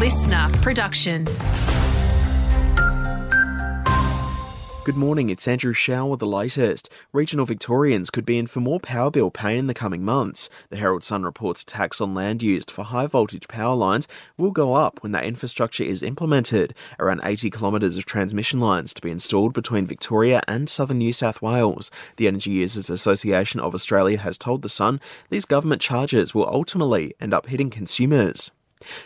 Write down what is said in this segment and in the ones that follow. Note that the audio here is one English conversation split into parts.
listener production. Good morning, it's Andrew Shaw with the latest. Regional Victorians could be in for more power bill pain in the coming months. The Herald Sun reports tax on land used for high voltage power lines will go up when that infrastructure is implemented. Around 80 kilometres of transmission lines to be installed between Victoria and southern New South Wales. The Energy Users Association of Australia has told The Sun these government charges will ultimately end up hitting consumers.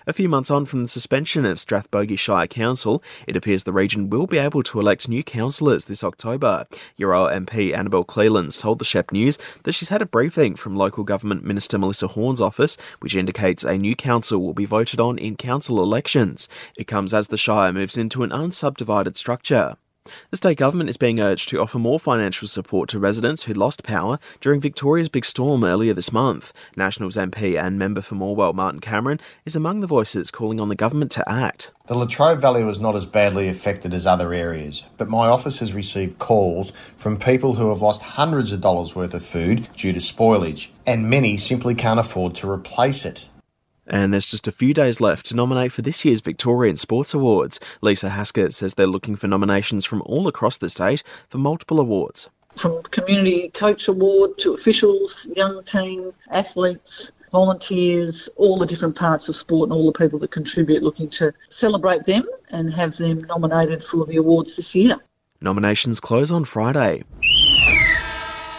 A few months on from the suspension of Strathbogie Shire Council, it appears the region will be able to elect new councillors this October. Euroa MP Annabelle Cleelands told the Shepp News that she's had a briefing from local government minister Melissa Horne's office, which indicates a new council will be voted on in council elections. It comes as the Shire moves into an unsubdivided structure. The state government is being urged to offer more financial support to residents who lost power during Victoria's big storm earlier this month. Nationals MP and member for Morwell Martin Cameron is among the voices calling on the government to act. The Latrobe Valley was not as badly affected as other areas, but my office has received calls from people who have lost hundreds of dollars worth of food due to spoilage, and many simply can't afford to replace it. And there's just a few days left to nominate for this year's Victorian Sports Awards. Lisa Haskett says they're looking for nominations from all across the state for multiple awards. From Community Coach Award to officials, young team, athletes, volunteers, all the different parts of sport and all the people that contribute, looking to celebrate them and have them nominated for the awards this year. Nominations close on Friday.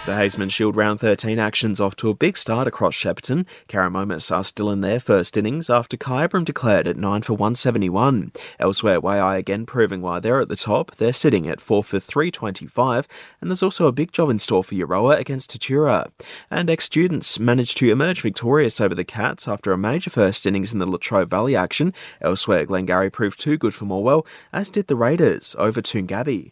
The Haisman Shield Round 13 actions off to a big start across Shepparton. Karramomus are still in their first innings after Kyabram declared at 9 for 171. Elsewhere, Waaia again proving why they're at the top. They're sitting at 4 for 325, and there's also a big job in store for Euroa against Tatura. And ex-students managed to emerge victorious over the Cats after a major first innings in the Latrobe Valley action. Elsewhere, Glengarry proved too good for Morwell, as did the Raiders over Toongabbie.